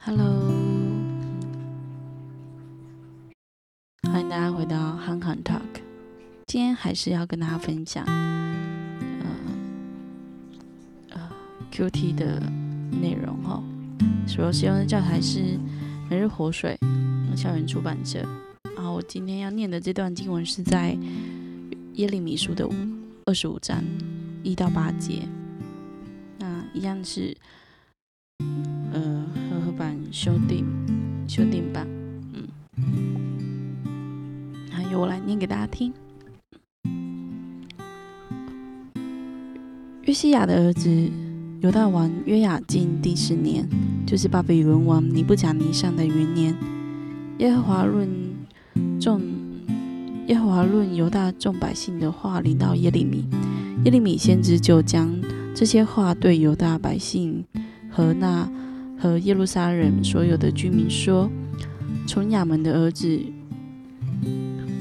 Hello，欢迎大家回到 hanha Talk。今天还是要跟大家分享，呃呃 QT 的内容哈。所使用的教材是《每日活水》校园出版社。然后我今天要念的这段经文是在耶利米书的二十五章一到八节。那一样是。修订修订版，嗯，还有我来念给大家听。约西亚的儿子犹大王约雅敬第十年，就是巴比伦王尼布甲尼上的元年，耶和华论众耶和华论犹大众百姓的话临到耶利米，耶利米先知就将这些话对犹大百姓和那。和耶路撒冷所有的居民说：“从亚门的儿子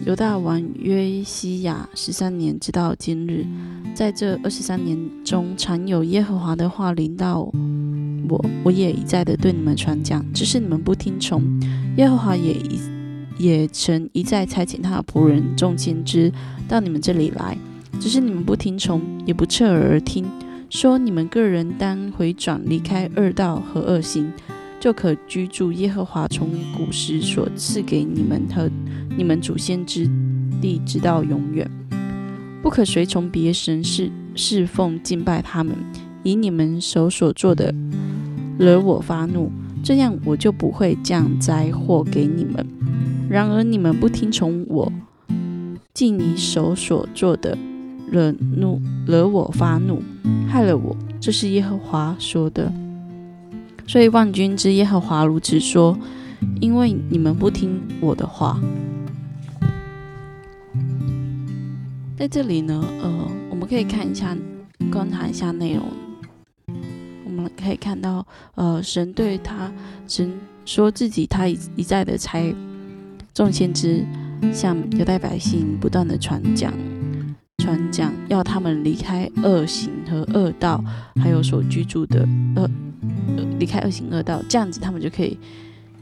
犹大王约西亚十三年直到今日，在这二十三年中，常有耶和华的话临到我，我也一再的对你们传讲，只是你们不听从。耶和华也一也曾一再差遣他的仆人众先知到你们这里来，只是你们不听从，也不侧耳而听。”说：“你们个人当回转，离开恶道和恶行，就可居住耶和华从古时所赐给你们和你们祖先之地，直到永远。不可随从别神侍侍奉敬拜他们，以你们手所做的惹我发怒，这样我就不会降灾祸给你们。然而你们不听从我，尽你手所做的。”惹怒，惹我发怒，害了我，这是耶和华说的。所以万军之耶和华如此说：因为你们不听我的话。在这里呢，呃，我们可以看一下，观察一下内容。我们可以看到，呃，神对他，神说自己，他一一再的差众先知向犹太百姓不断的传讲。传讲要他们离开恶行和恶道，还有所居住的恶，离开恶行恶道，这样子他们就可以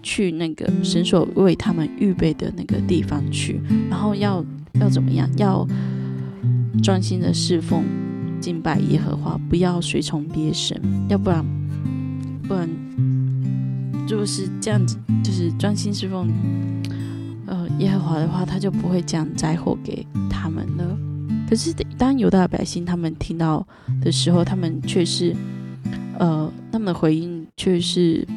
去那个神所为他们预备的那个地方去。然后要要怎么样？要专心的侍奉敬拜耶和华，不要随从别神，要不然不然就是这样子，就是专心侍奉呃耶和华的话，他就不会降灾祸给他们了。可是，当犹大百姓他们听到的时候，他们却是，呃，他们的回应却是，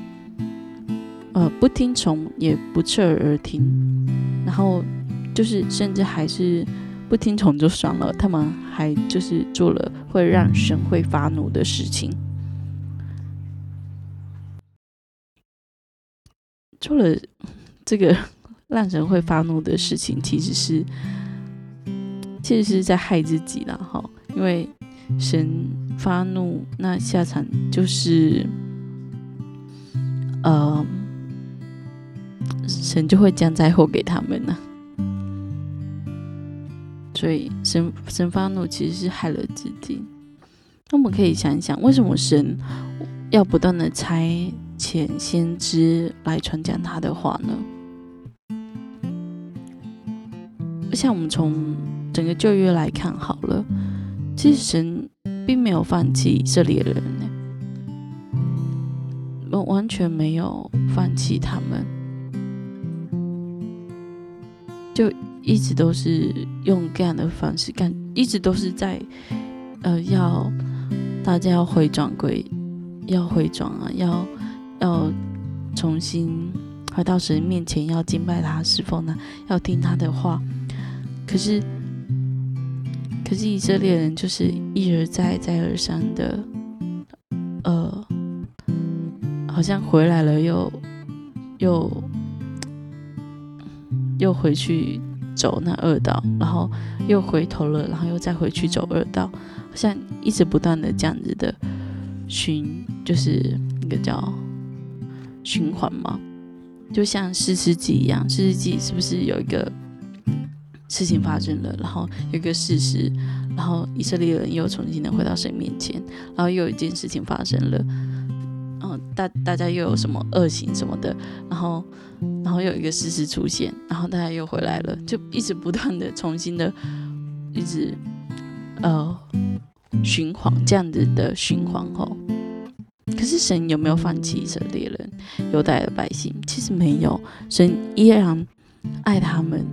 呃，不听从，也不侧耳而听，然后就是甚至还是不听从就算了，他们还就是做了会让神会发怒的事情，做了这个 让神会发怒的事情，其实是。其实是在害自己了哈，因为神发怒，那下场就是，呃，神就会将灾祸给他们呢。所以神神发怒其实是害了自己。那我们可以想一想，为什么神要不断的差遣先知来传讲他的话呢？像我们从整个旧约来看好了，其实神并没有放弃以色列人呢，我完全没有放弃他们，就一直都是用这样的方式干，一直都是在呃要大家要回转归，要回转啊，要要重新回到神面前，要敬拜他，侍奉他，要听他的话，可是。可是以色列人就是一而再、再而三的，呃，好像回来了又又又回去走那二道，然后又回头了，然后又再回去走二道，好像一直不断的这样子的循，就是一个叫循环嘛，就像四世纪一样，四世纪是不是有一个？事情发生了，然后有一个事实，然后以色列人又重新的回到神面前，然后又有一件事情发生了，嗯，大大家又有什么恶行什么的，然后然后又有一个事实出现，然后大家又回来了，就一直不断的重新的，一直呃循环这样子的循环哦。可是神有没有放弃以色列人、犹大的百姓？其实没有，神依然爱他们，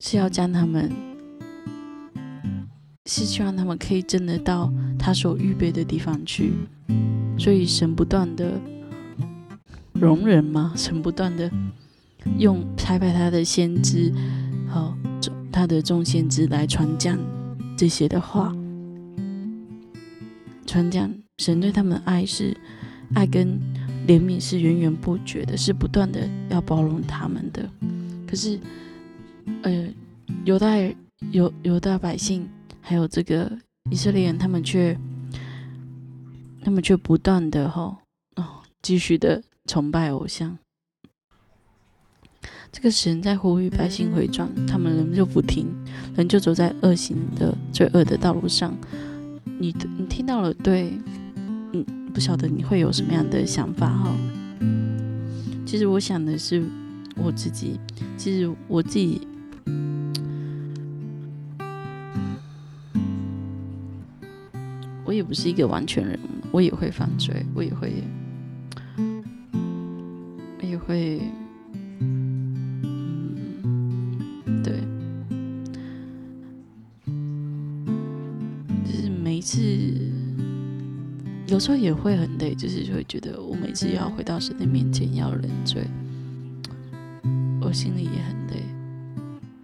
是要将他们，是希望他们可以真的到他所预备的地方去。所以神不断的容忍吗？神不断的用拍拍他的先知，和，他的众先知来传讲这些的话，传讲神对他们的爱是爱跟怜悯是源源不绝的，是不断的要包容他们的。可是，呃，犹大犹犹大百姓还有这个以色列人，他们却。他们却不断的哈哦，继续的崇拜偶像。这个神在呼吁百姓回转，他们人就不听，人就走在恶行的罪恶的道路上。你你听到了，对，嗯，不晓得你会有什么样的想法哈？其实我想的是我自己，其实我自己。我也不是一个完全人，我也会犯罪，我也会，我也会，嗯，对，就是每一次，有时候也会很累，就是会觉得我每次要回到神的面前要认罪，我心里也很累，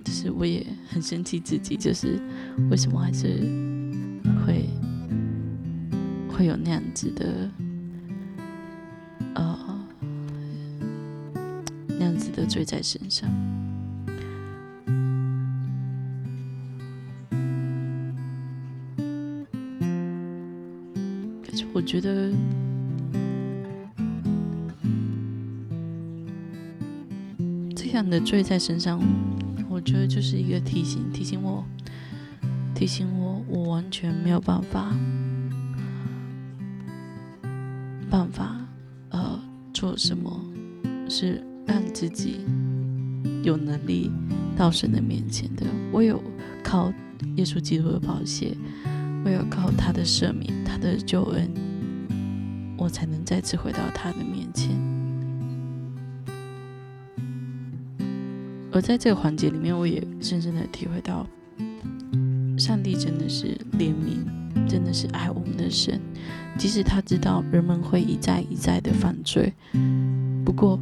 就是我也很生气自己，就是为什么还是会。会有那样子的，呃，那样子的罪在身上。可是我觉得，这样的罪在身上，我觉得就是一个提醒，提醒我，提醒我，我完全没有办法。办法，呃，做什么是让自己有能力到神的面前的？我有靠耶稣基督的宝血，我有靠他的赦免、他的救恩，我才能再次回到他的面前。而在这个环节里面，我也深深的体会到，上帝真的是怜悯。真的是爱我们的神，即使他知道人们会一再一再的犯罪，不过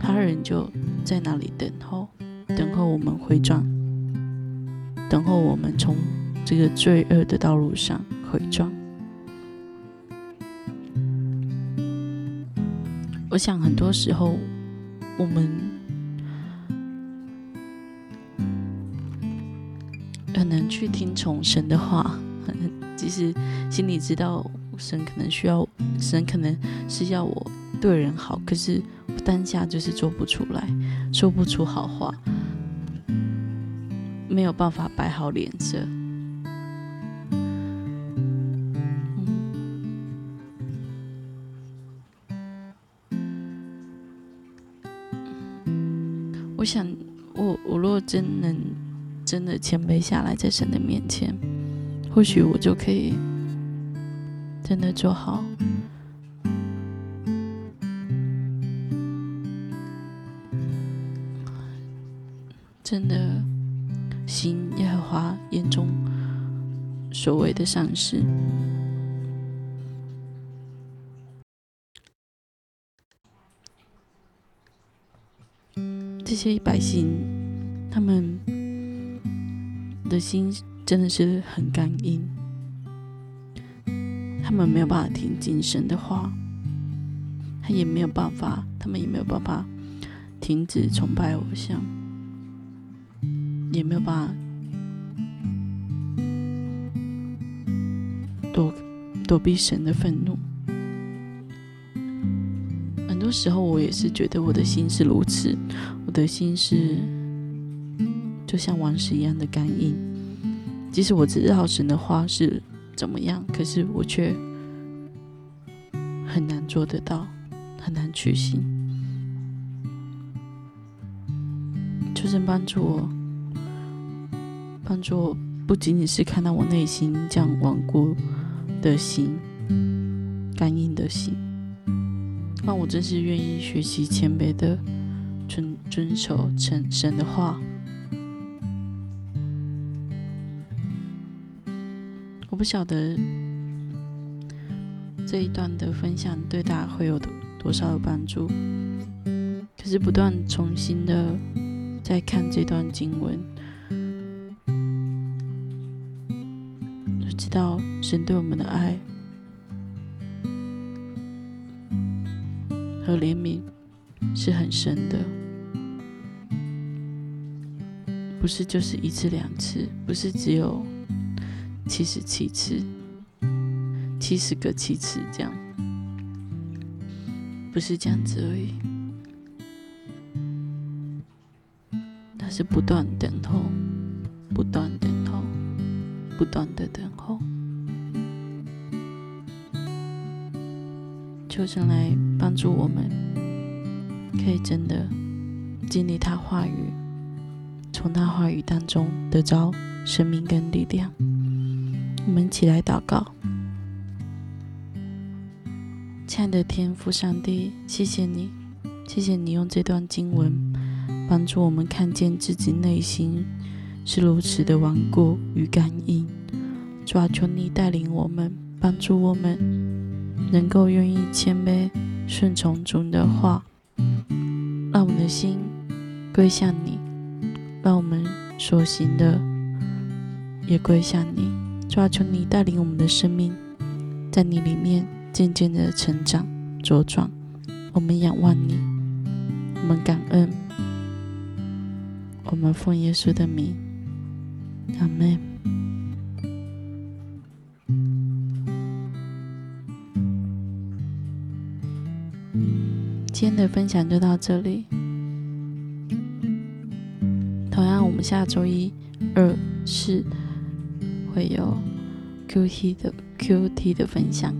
他人就在那里等候，等候我们回转，等候我们从这个罪恶的道路上回转。我想很多时候我们很难去听从神的话。很难即使心里知道神可能需要，神可能是要我对人好，可是当下就是做不出来，说不出好话，没有办法摆好脸色。我想，我我若真能真的谦卑下来，在神的面前。或许我就可以真的做好，真的行耶和华眼中所谓的善事。这些百姓，他们的心。真的是很干硬，他们没有办法听精神的话，他也没有办法，他们也没有办法停止崇拜偶像，也没有办法躲躲避神的愤怒。很多时候，我也是觉得我的心是如此，我的心是就像王石一样的干硬。即使我知道神的话是怎么样，可是我却很难做得到，很难去行。求神帮助我，帮助我，不仅仅是看到我内心这样顽固的心、干硬的心，让我真是愿意学习谦卑的遵遵守神神的话。我不晓得这一段的分享对大家会有多少的帮助，可是不断重新的。在看这段经文，就知道神对我们的爱和怜悯是很深的，不是就是一次两次，不是只有七十七次、七十个七次这样，不是这样子而已。是不断等候，不断等候，不断的等候，求神来帮助我们，可以真的经历他话语，从他话语当中得着生命跟力量。我们一起来祷告，亲爱的天父上帝，谢谢你，谢谢你用这段经文。帮助我们看见自己内心是如此的顽固与感应。主啊，求你带领我们，帮助我们能够愿意谦卑顺从主的话，让我们的心归向你，让我们所行的也归向你。抓住，你带领我们的生命在你里面渐渐的成长茁壮。我们仰望你，我们感恩。我们奉耶稣的名，阿门。今天的分享就到这里。同样，我们下周一、二、四会有 Q T 的 Q T 的分享。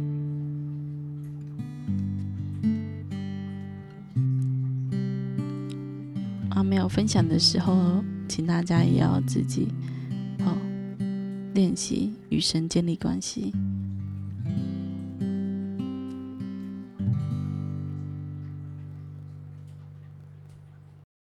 没有分享的时候，请大家也要自己哦练习与神建立关系。